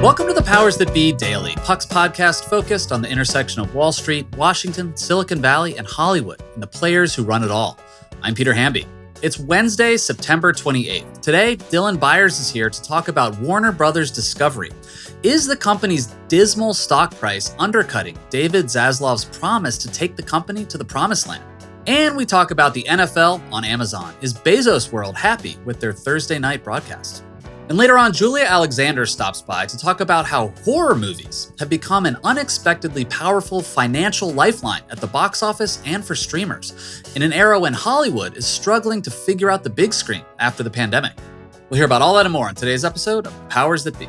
Welcome to the Powers That Be Daily, Puck's podcast focused on the intersection of Wall Street, Washington, Silicon Valley, and Hollywood, and the players who run it all. I'm Peter Hamby. It's Wednesday, September 28th. Today, Dylan Byers is here to talk about Warner Brothers Discovery. Is the company's dismal stock price undercutting David Zaslav's promise to take the company to the promised land? And we talk about the NFL on Amazon. Is Bezos World happy with their Thursday night broadcast? And later on, Julia Alexander stops by to talk about how horror movies have become an unexpectedly powerful financial lifeline at the box office and for streamers, in an era when Hollywood is struggling to figure out the big screen after the pandemic. We'll hear about all that and more in today's episode of Powers That Be.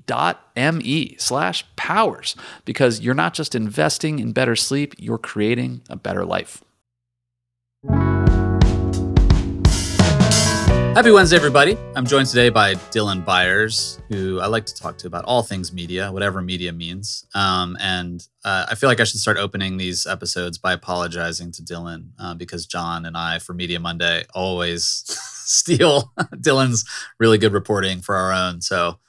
www.sleep.me slash powers because you're not just investing in better sleep, you're creating a better life. Happy Wednesday, everybody. I'm joined today by Dylan Byers, who I like to talk to about all things media, whatever media means. Um, and uh, I feel like I should start opening these episodes by apologizing to Dylan uh, because Jon and I, for Media Monday, always steal Dylan's really good reporting for our own. So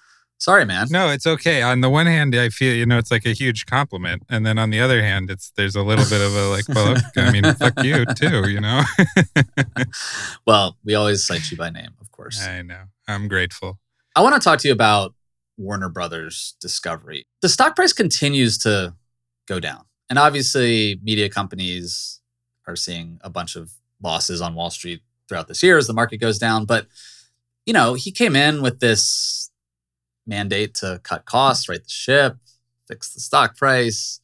sorry, man. No, it's okay. On the one hand, I feel you know it's like a huge compliment, and then on the other hand, it's there's a little bit of a like, well, I mean, fuck you too, you know. well, we always cite you by name, of course. I know. I'm grateful. I want to talk to you about Warner Brothers Discovery. The stock price continues to go down, and obviously, media companies are seeing a bunch of losses on Wall Street throughout this year as the market goes down. But you know, he came in with this mandate to cut costs, right the ship, fix the stock price.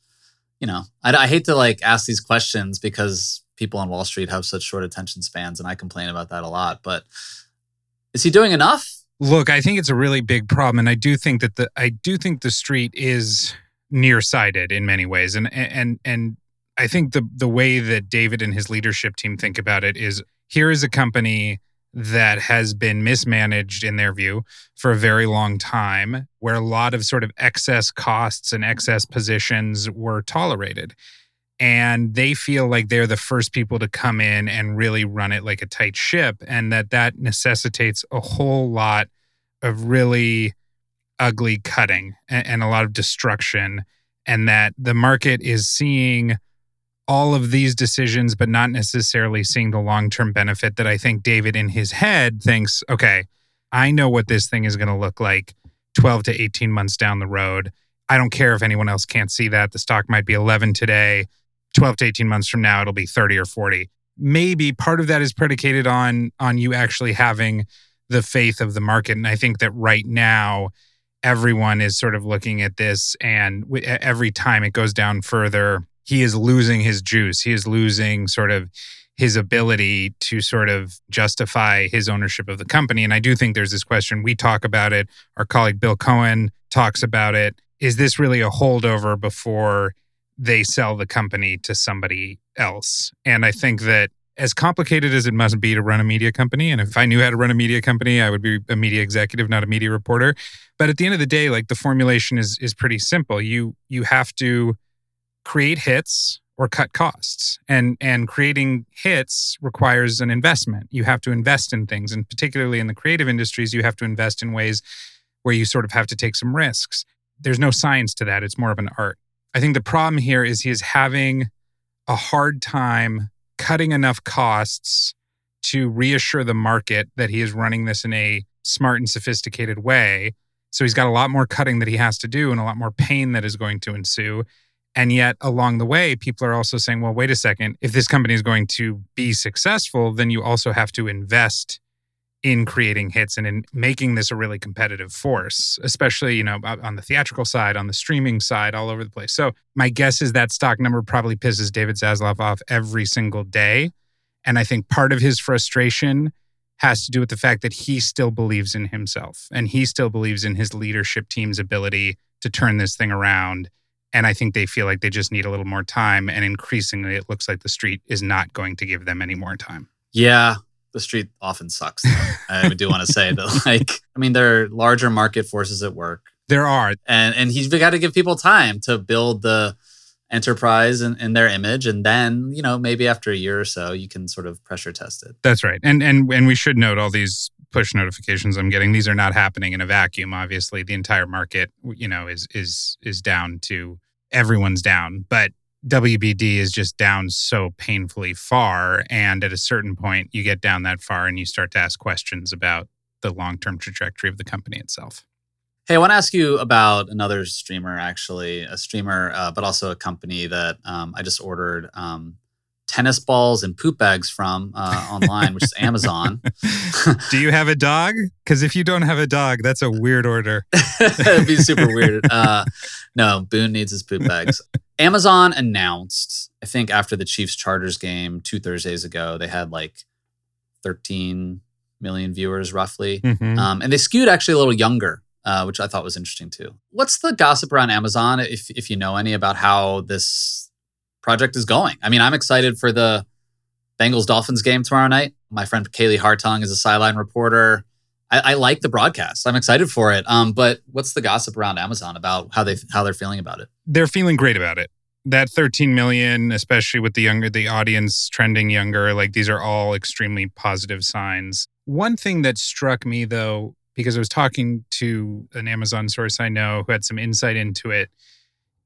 You know, I, I hate to like ask these questions because people on Wall Street have such short attention spans, and I complain about that a lot. But is he doing enough? Look, I think it's a really big problem, and I do think that the I do think the street is nearsighted in many ways, and and and I think the the way that David and his leadership team think about it is here is a company that has been mismanaged in their view for a very long time, where a lot of sort of excess costs and excess positions were tolerated. And they feel like they're the first people to come in and really run it like a tight ship, and that that necessitates a whole lot of really ugly cutting and, and a lot of destruction, and that the market is seeing all of these decisions, but not necessarily seeing the long term benefit that I think David in his head thinks, okay, I know what this thing is going to look like 12 to 18 months down the road. I don't care if anyone else can't see that. The stock might be 11 today. 12 to 18 months from now, it'll be 30 or 40. Maybe part of that is predicated on on you actually having the faith of the market. And I think that right now, everyone is sort of looking at this, and every time it goes down further, he is losing his juice. He is losing sort of his ability to sort of justify his ownership of the company. And I do think there's this question. We talk about it. Our colleague Bill Cohan talks about it. Is this really a holdover before they sell the company to somebody else? And I think that as complicated as it must be to run a media company, and if I knew how to run a media company, I would be a media executive, not a media reporter. But at the end of the day, like the formulation is is pretty simple. You you have to create hits or cut costs. And and creating hits requires an investment. You have to invest in things and particularly in the creative industries you have to invest in ways where you sort of have to take some risks. There's no science to that. It's more of an art. I think the problem here is he is having a hard time cutting enough costs to reassure the market that he is running this in a smart and sophisticated way. So he's got a lot more cutting that he has to do and a lot more pain that is going to ensue. And yet, along the way, people are also saying, well, wait a second, if this company is going to be successful, then you also have to invest in creating hits and in making this a really competitive force, especially, you know, on the theatrical side, on the streaming side, all over the place. So, my guess is that stock number probably pisses David Zaslav off every single day. And I think part of his frustration has to do with the fact that he still believes in himself and he still believes in his leadership team's ability to turn this thing around and I think they feel like they just need a little more time. And increasingly, it looks like the street is not going to give them any more time. Yeah, the street often sucks. I do want to say that, like, I mean, there are larger market forces at work. There are, and and he's got to give people time to build the enterprise and, and, their image, and then you know maybe after a year or so, you can sort of pressure test it. That's right, and and and we should note all these push notifications I'm getting. These are not happening in a vacuum. Obviously, the entire market, you know, is is is down to everyone's down, but WBD is just down so painfully far. And at a certain point, you get down that far and you start to ask questions about the long term trajectory of the company itself. Hey, I want to ask you about another streamer, actually, a streamer, uh, but also a company that um, I just ordered. Um, tennis balls and poop bags from uh, online, which is Amazon. Do you have a dog? Because if you don't have a dog, that's a weird order. It'd be super weird. Uh, no, Boone needs his poop bags. Amazon announced, I think after the Chiefs Chargers game two Thursdays ago, they had like 13 million viewers roughly. Mm-hmm. Um, and they skewed actually a little younger. Uh, which I thought was interesting too. What's the gossip around Amazon, if if you know any about how this project is going. I mean, I'm excited for the Bengals Dolphins game tomorrow night. My friend Kaylee Hartung is a sideline reporter. I, I like the broadcast. I'm excited for it. Um, but what's the gossip around Amazon about how they how they're feeling about it? They're feeling great about it. That 13 million, especially with the younger the audience trending younger, like these are all extremely positive signs. One thing that struck me though, because I was talking to an Amazon source I know who had some insight into it,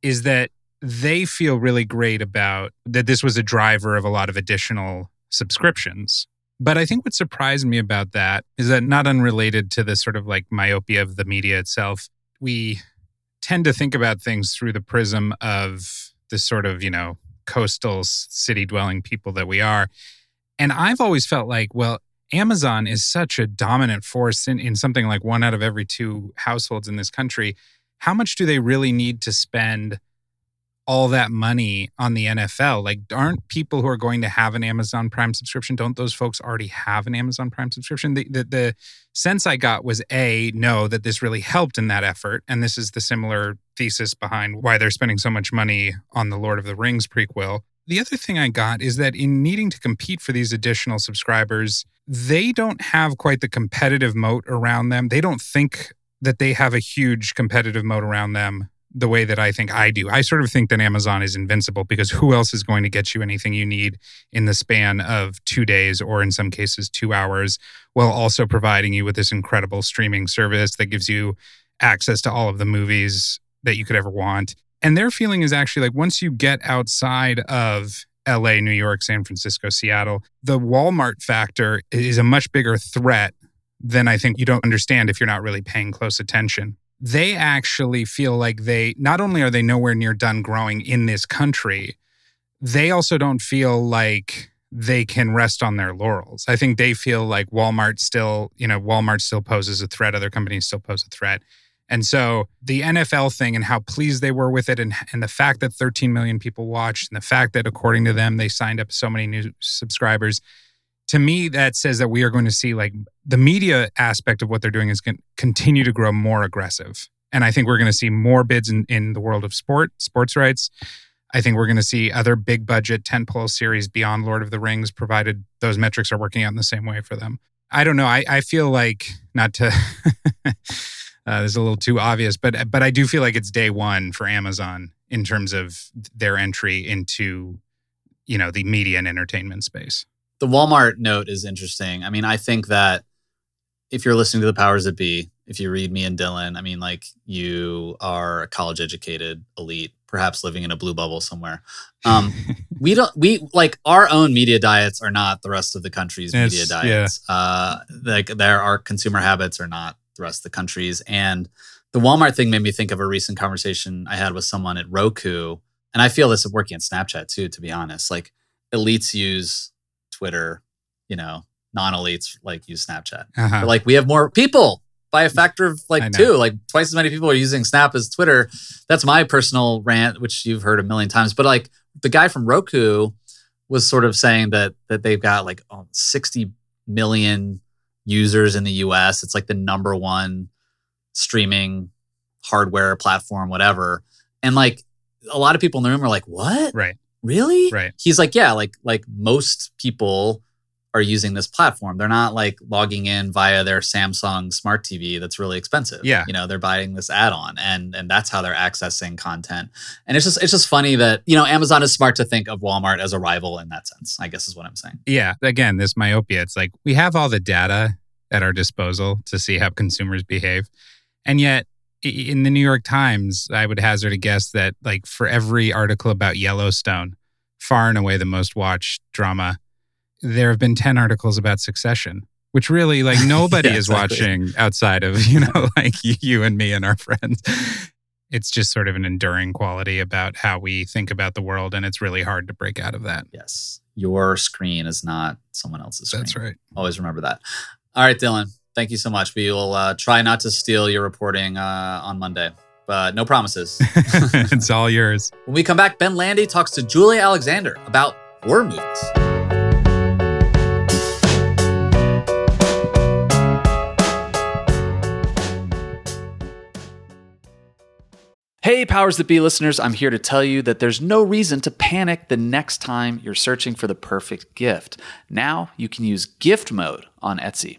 is that they feel really great about that this was a driver of a lot of additional subscriptions. But I think what surprised me about that is that not unrelated to the sort of like myopia of the media itself, we tend to think about things through the prism of the sort of, you know, coastal city dwelling people that we are. And I've always felt like, well, Amazon is such a dominant force in, in something like one out of every two households in this country. How much do they really need to spend all that money on the NFL. Like, aren't people who are going to have an Amazon Prime subscription, don't those folks already have an Amazon Prime subscription? The, the, the, sense I got was A, no, that this really helped in that effort. And this is the similar thesis behind why they're spending so much money on the Lord of the Rings prequel. The other thing I got is that in needing to compete for these additional subscribers, they don't have quite the competitive moat around them. They don't think that they have a huge competitive moat around them the way that I think I do. I sort of think that Amazon is invincible because who else is going to get you anything you need in the span of two days or in some cases two hours, while also providing you with this incredible streaming service that gives you access to all of the movies that you could ever want. And their feeling is actually like once you get outside of LA, New York, San Francisco, Seattle, the Walmart factor is a much bigger threat than I think you don't understand if you're not really paying close attention they actually feel like they not only are they nowhere near done growing in this country, they also don't feel like they can rest on their laurels. I think they feel like Walmart still, you know, Walmart still poses a threat, other companies still pose a threat. And so the NFL thing and how pleased they were with it, and, and the fact that 13 million people watched, and the fact that according to them, they signed up so many new subscribers, to me, that says that we are going to see like the media aspect of what they're doing is going to continue to grow more aggressive. And I think we're going to see more bids in, in the world of sport, sports rights. I think we're going to see other big budget tentpole series beyond Lord of the Rings, provided those metrics are working out in the same way for them. I don't know. I, I feel like not to uh, is a little too obvious, but but I do feel like it's day one for Amazon in terms of their entry into you know the media and entertainment space. The Walmart note is interesting. I mean, I think that if you're listening to the powers that be, if you read me and Dylan, I mean, like you are a college educated elite, perhaps living in a blue bubble somewhere. Um, we don't, we like our own media diets are not the rest of the country's It's- media diets. Uh, like there, are consumer habits are not the rest of the country's. And the Walmart thing made me think of a recent conversation I had with someone at Roku. And I feel this is working at Snapchat too, to be honest. Like elites use Twitter, you know, non elites like use Snapchat. Uh-huh. Like we have more people by a factor of like two, like twice as many people are using Snap as Twitter. That's my personal rant, which you've heard a million times. But like the guy from Roku was sort of saying that that they've got like oh, 60 million users in the US. It's like the number one streaming hardware platform, whatever. And like a lot of people in the room are like, what? Right. Really? Right. He's like, yeah, like like most people are using this platform. They're not like logging in via their Samsung smart TV that's really expensive. Yeah. You know, they're buying this add-on and and that's how they're accessing content. And it's just it's just funny that, you know, Amazon is smart to think of Walmart as a rival in that sense, I guess is what I'm saying. Yeah. Again, this myopia. It's like we have all the data at our disposal to see how consumers behave. And yet, in the New York Times, I would hazard a guess that, like, for every article about Yellowstone, far and away the most watched drama, there have been 10 articles about succession, which really, like, nobody Yeah, is exactly. watching outside of, you know, like you, you and me and our friends. It's just sort of an enduring quality about how we think about the world. And it's really hard to break out of that. Yes. Your screen is not someone else's screen. That's right. Always remember that. All right, Dylan. Thank you so much. We will uh, try not to steal your reporting uh, on Monday, but no promises. it's all yours. when we come back, Ben Landy talks to Julia Alexander about horror movies. Hey, Powers That Be listeners, I'm here to tell you that there's no reason to panic the next time you're searching for the perfect gift. Now you can use gift mode on Etsy.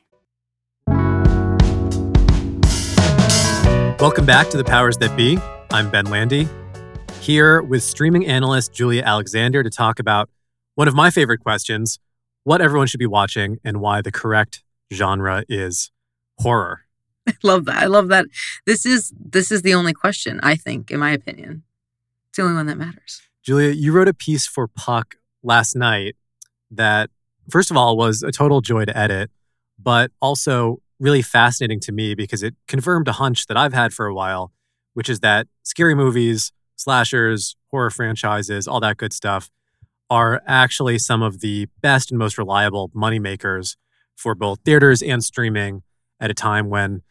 Welcome back to the Powers That Be. I'm Ben Landy, here with streaming analyst Julia Alexander to talk about one of my favorite questions what everyone should be watching and why the correct genre is horror. I love that. I love that. This is this is the only question, I think, in my opinion. It's the only one that matters. Julia, you wrote a piece for Puck last night that first of all was a total joy to edit, but also really fascinating to me because it confirmed a hunch that I've had for a while, which is that scary movies, slashers, horror franchises, all that good stuff are actually some of the best and most reliable moneymakers for both theaters and streaming at a time when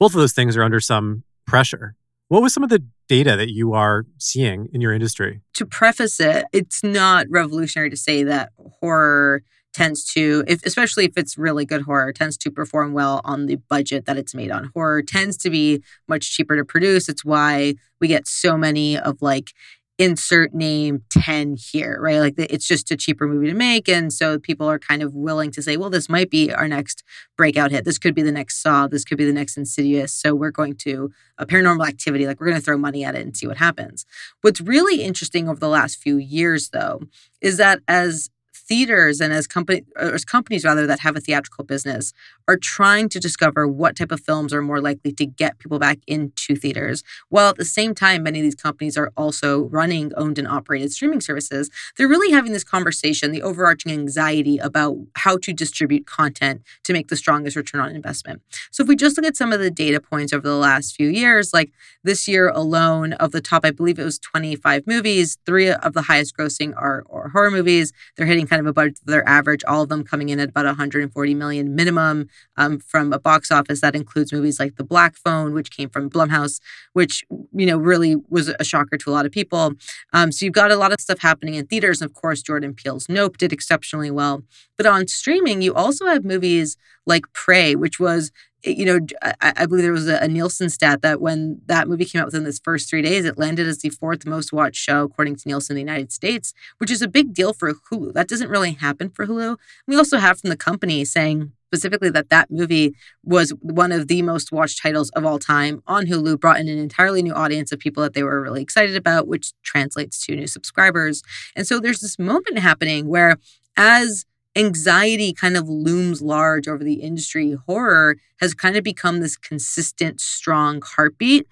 both of those things are under some pressure. What was some of the data that you are seeing in your industry? To preface it, it's not revolutionary to say that horror tends to if especially if it's really good horror tends to perform well on the budget that it's made on horror tends to be much cheaper to produce it's why we get so many of like insert name 10 here, right? Like it's just a cheaper movie to make. And so people are kind of willing to say, well, this might be our next breakout hit. This could be the next Saw. This could be the next Insidious. So we're going to a paranormal activity, like we're going to throw money at it and see what happens. What's really interesting over the last few years, though, is that as theaters and as company uh, as companies rather that have a theatrical business are trying to discover what type of films are more likely to get people back into theaters while at the same time many of these companies are also running owned and operated streaming services they're really having this conversation the overarching anxiety about how to distribute content to make the strongest return on investment. So if we just look at some of the data points over the last few years like this year alone of the top i believe it was 25 movies three of the highest grossing are, are horror movies. They're hitting kind of above their average, all of them coming in at about 140 million minimum um, from a box office that includes movies like The Black Phone, which came from Blumhouse, which you know really was a shocker to a lot of people. Um, so you've got a lot of stuff happening in theaters, and of course Jordan Peele's Nope did exceptionally well. But on streaming, you also have movies like Prey, which was you know, I, I, believe there was a, a, Nielsen stat that when that movie came out within this first three days, it landed as the fourth most watched show according to Nielsen in the United States, which is a big deal for Hulu. That doesn't really happen for Hulu. We also have from the company saying specifically that that movie was one of the most watched titles of all time on Hulu, brought in an entirely new audience of people that they were really excited about, which translates to new subscribers. And so there's this moment happening where as anxiety kind of looms large over the industry. Horror has kind of become this consistent, strong heartbeat.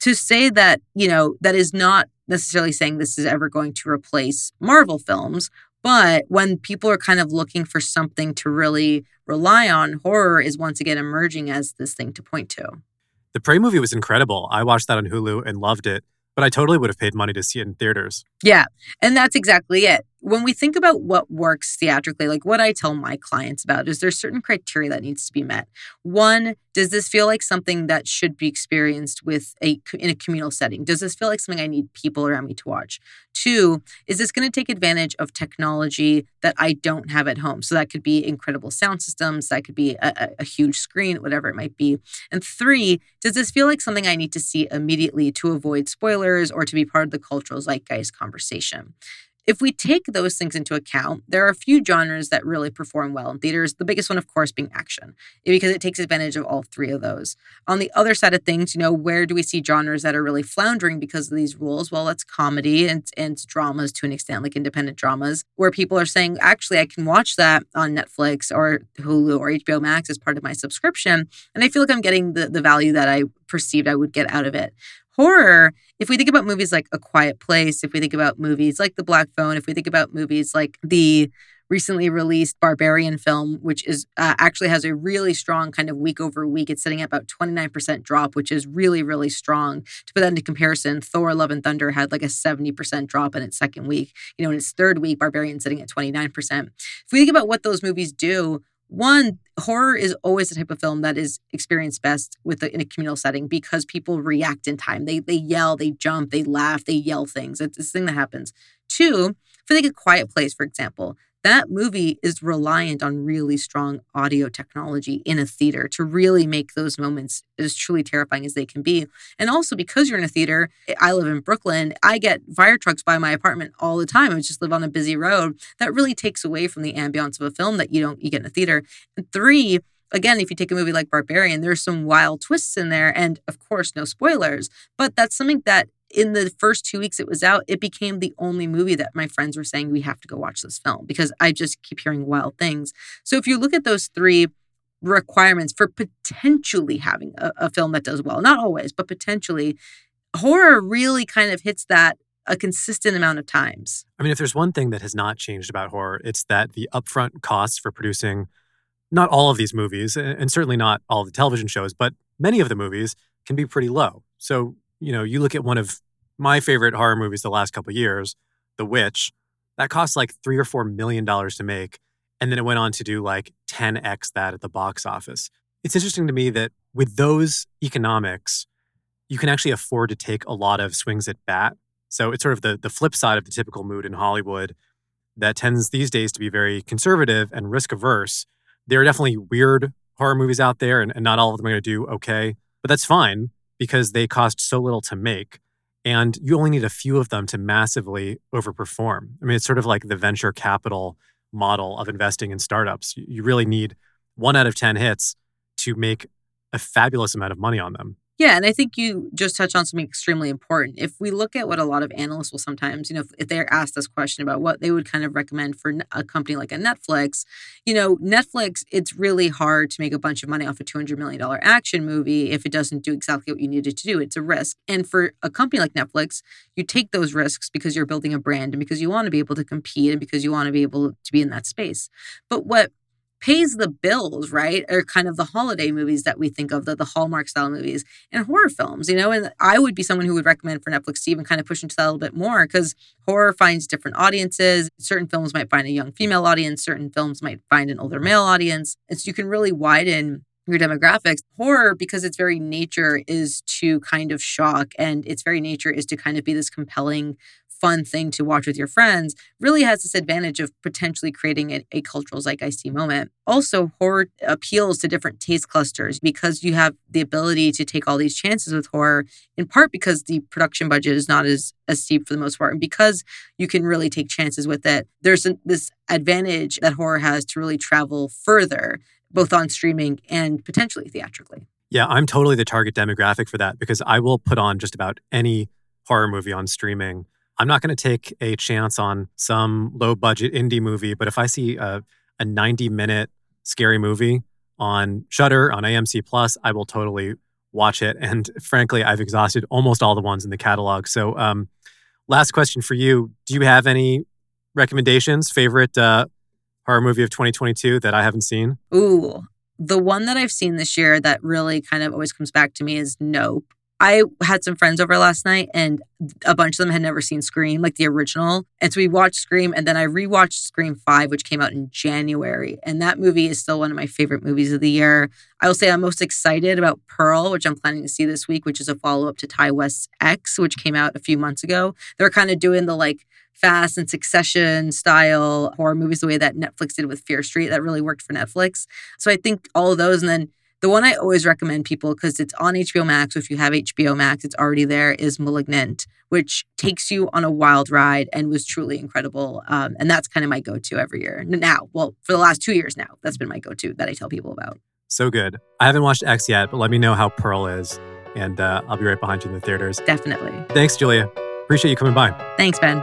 To say that, you know, that is not necessarily saying this is ever going to replace Marvel films, but when people are kind of looking for something to really rely on, horror is once again emerging as this thing to point to. The Prey movie was incredible. I watched that on Hulu and loved it, but I totally would have paid money to see it in theaters. Yeah. And that's exactly it when we think about what works theatrically, like what I tell my clients about is there's certain criteria that needs to be met. One, does this feel like something that should be experienced with a in a communal setting? Does this feel like something I need people around me to watch? Two, is this going to take advantage of technology that I don't have at home? So that could be incredible sound systems, that could be a, a huge screen, whatever it might be. And three, does this feel like something I need to see immediately to avoid spoilers or to be part of the cultural zeitgeist conversation? If we take those things into account, there are a few genres that really perform well in theaters. The biggest one, of course, being action, because it takes advantage of all three of those. On the other side of things, you know, where do we see genres that are really floundering because of these rules? Well, it's comedy and, and dramas to an extent, like independent dramas, where people are saying, actually, I can watch that on Netflix or Hulu or HBO Max as part of my subscription. And I feel like I'm getting the, the value that I perceived I would get out of it horror, if we think about movies like A Quiet Place, if we think about movies like The Black Phone, if we think about movies like the recently released Barbarian film, which is uh, actually has a really strong kind of week over week. It's sitting at about 29% drop, which is really, really strong. To put that into comparison, Thor Love and Thunder had like a 70% drop in its second week. You know, in its third week, Barbarian sitting at 29%. If we think about what those movies do, one horror is always the type of film that is experienced best with in a communal setting because people react in time. They they yell they jump they laugh they yell things. It's this thing that happens. Two for like a quiet place for example that movie is reliant on really strong audio technology in a theater to really make those moments as truly terrifying as they can be. And also because you're in a theater, I live in Brooklyn, I get fire trucks by my apartment all the time. I just live on a busy road. That really takes away from the ambiance of a film that you don't you get in a theater. And three, again, if you take a movie like Barbarian, there's some wild twists in there, and of course, no spoilers. But that's something that in the first two weeks it was out, it became the only movie that my friends were saying we have to go watch this film because I just keep hearing wild things. So if you look at those three requirements for potentially having a, a film that does well, not always, but potentially, horror really kind of hits that a consistent amount of times. I mean, if there's one thing that has not changed about horror, it's that the upfront costs for producing not all of these movies, and certainly not all the television shows, but many of the movies can be pretty low. So, you know, you look at one of my favorite horror movies the last couple years, The Witch, that cost like three or four million dollars to make. And then it went on to do like 10x that at the box office. It's interesting to me that with those economics, you can actually afford to take a lot of swings at bat. So it's sort of the, the flip side of the typical mood in Hollywood that tends these days to be very conservative and risk averse. There are definitely weird horror movies out there, and, and not all of them are going to do okay, but that's fine because they cost so little to make. And you only need a few of them to massively overperform. I mean, it's sort of like the venture capital model of investing in startups. You really need one out of 10 hits to make a fabulous amount of money on them. Yeah, and I think you just touched on something extremely important. If we look at what a lot of analysts will sometimes, you know, if, they're asked this question about what they would kind of recommend for a company like a Netflix, you know, Netflix, it's really hard to make a bunch of money off a $200 million action movie if it doesn't do exactly what you needed it to do. It's a risk. And for a company like Netflix, you take those risks because you're building a brand and because you want to be able to compete and because you want to be able to be in that space. But what pays the bills, right? Are kind of the holiday movies that we think of, the, the Hallmark style movies and horror films, you know? And I would be someone who would recommend for Netflix to even kind of push into that a little bit more because horror finds different audiences. Certain films might find a young female audience, certain films might find an older male audience. And so you can really widen your demographics. Horror, because its very nature is to kind of shock and its very nature is to kind of be this compelling fun thing to watch with your friends really has this advantage of potentially creating a, a cultural zeitgeisty moment. Also, horror appeals to different taste clusters because you have the ability to take all these chances with horror, in part because the production budget is not as, as steep for the most part, and because you can really take chances with it. There's this advantage that horror has to really travel further, both on streaming and potentially theatrically. Yeah, I'm totally the target demographic for that because I will put on just about any horror movie on streaming I'm not going to take a chance on some low budget indie movie, but if I see a, a 90 minute scary movie on Shudder on AMC Plus, I will totally watch it. And frankly, I've exhausted almost all the ones in the catalog. So, um, last question for you: Do you have any recommendations? Favorite uh, horror movie of 2022 that I haven't seen? Ooh, the one that I've seen this year that really kind of always comes back to me is Nope. I had some friends over last night and a bunch of them had never seen Scream, like the original. And so we watched Scream and then I rewatched Scream 5, which came out in January. And that movie is still one of my favorite movies of the year. I will say I'm most excited about Pearl, which I'm planning to see this week, which is a follow up to Ti West's X, which came out a few months ago. They're kind of doing the like fast and succession style horror movies the way that Netflix did with Fear Street. That really worked for Netflix. So I think all of those. And then the one I always recommend people because it's on HBO Max. So if you have HBO Max, it's already there. Is *Malignant*, which takes you on a wild ride and was truly incredible. Um, and that's kind of my go-to every year. Now, well, for the last two years now, that's been my go-to that I tell people about. So good. I haven't watched X yet, but let me know how Pearl is, and uh, I'll be right behind you in the theaters. Definitely. Thanks, Julia. Appreciate you coming by. Thanks, Ben.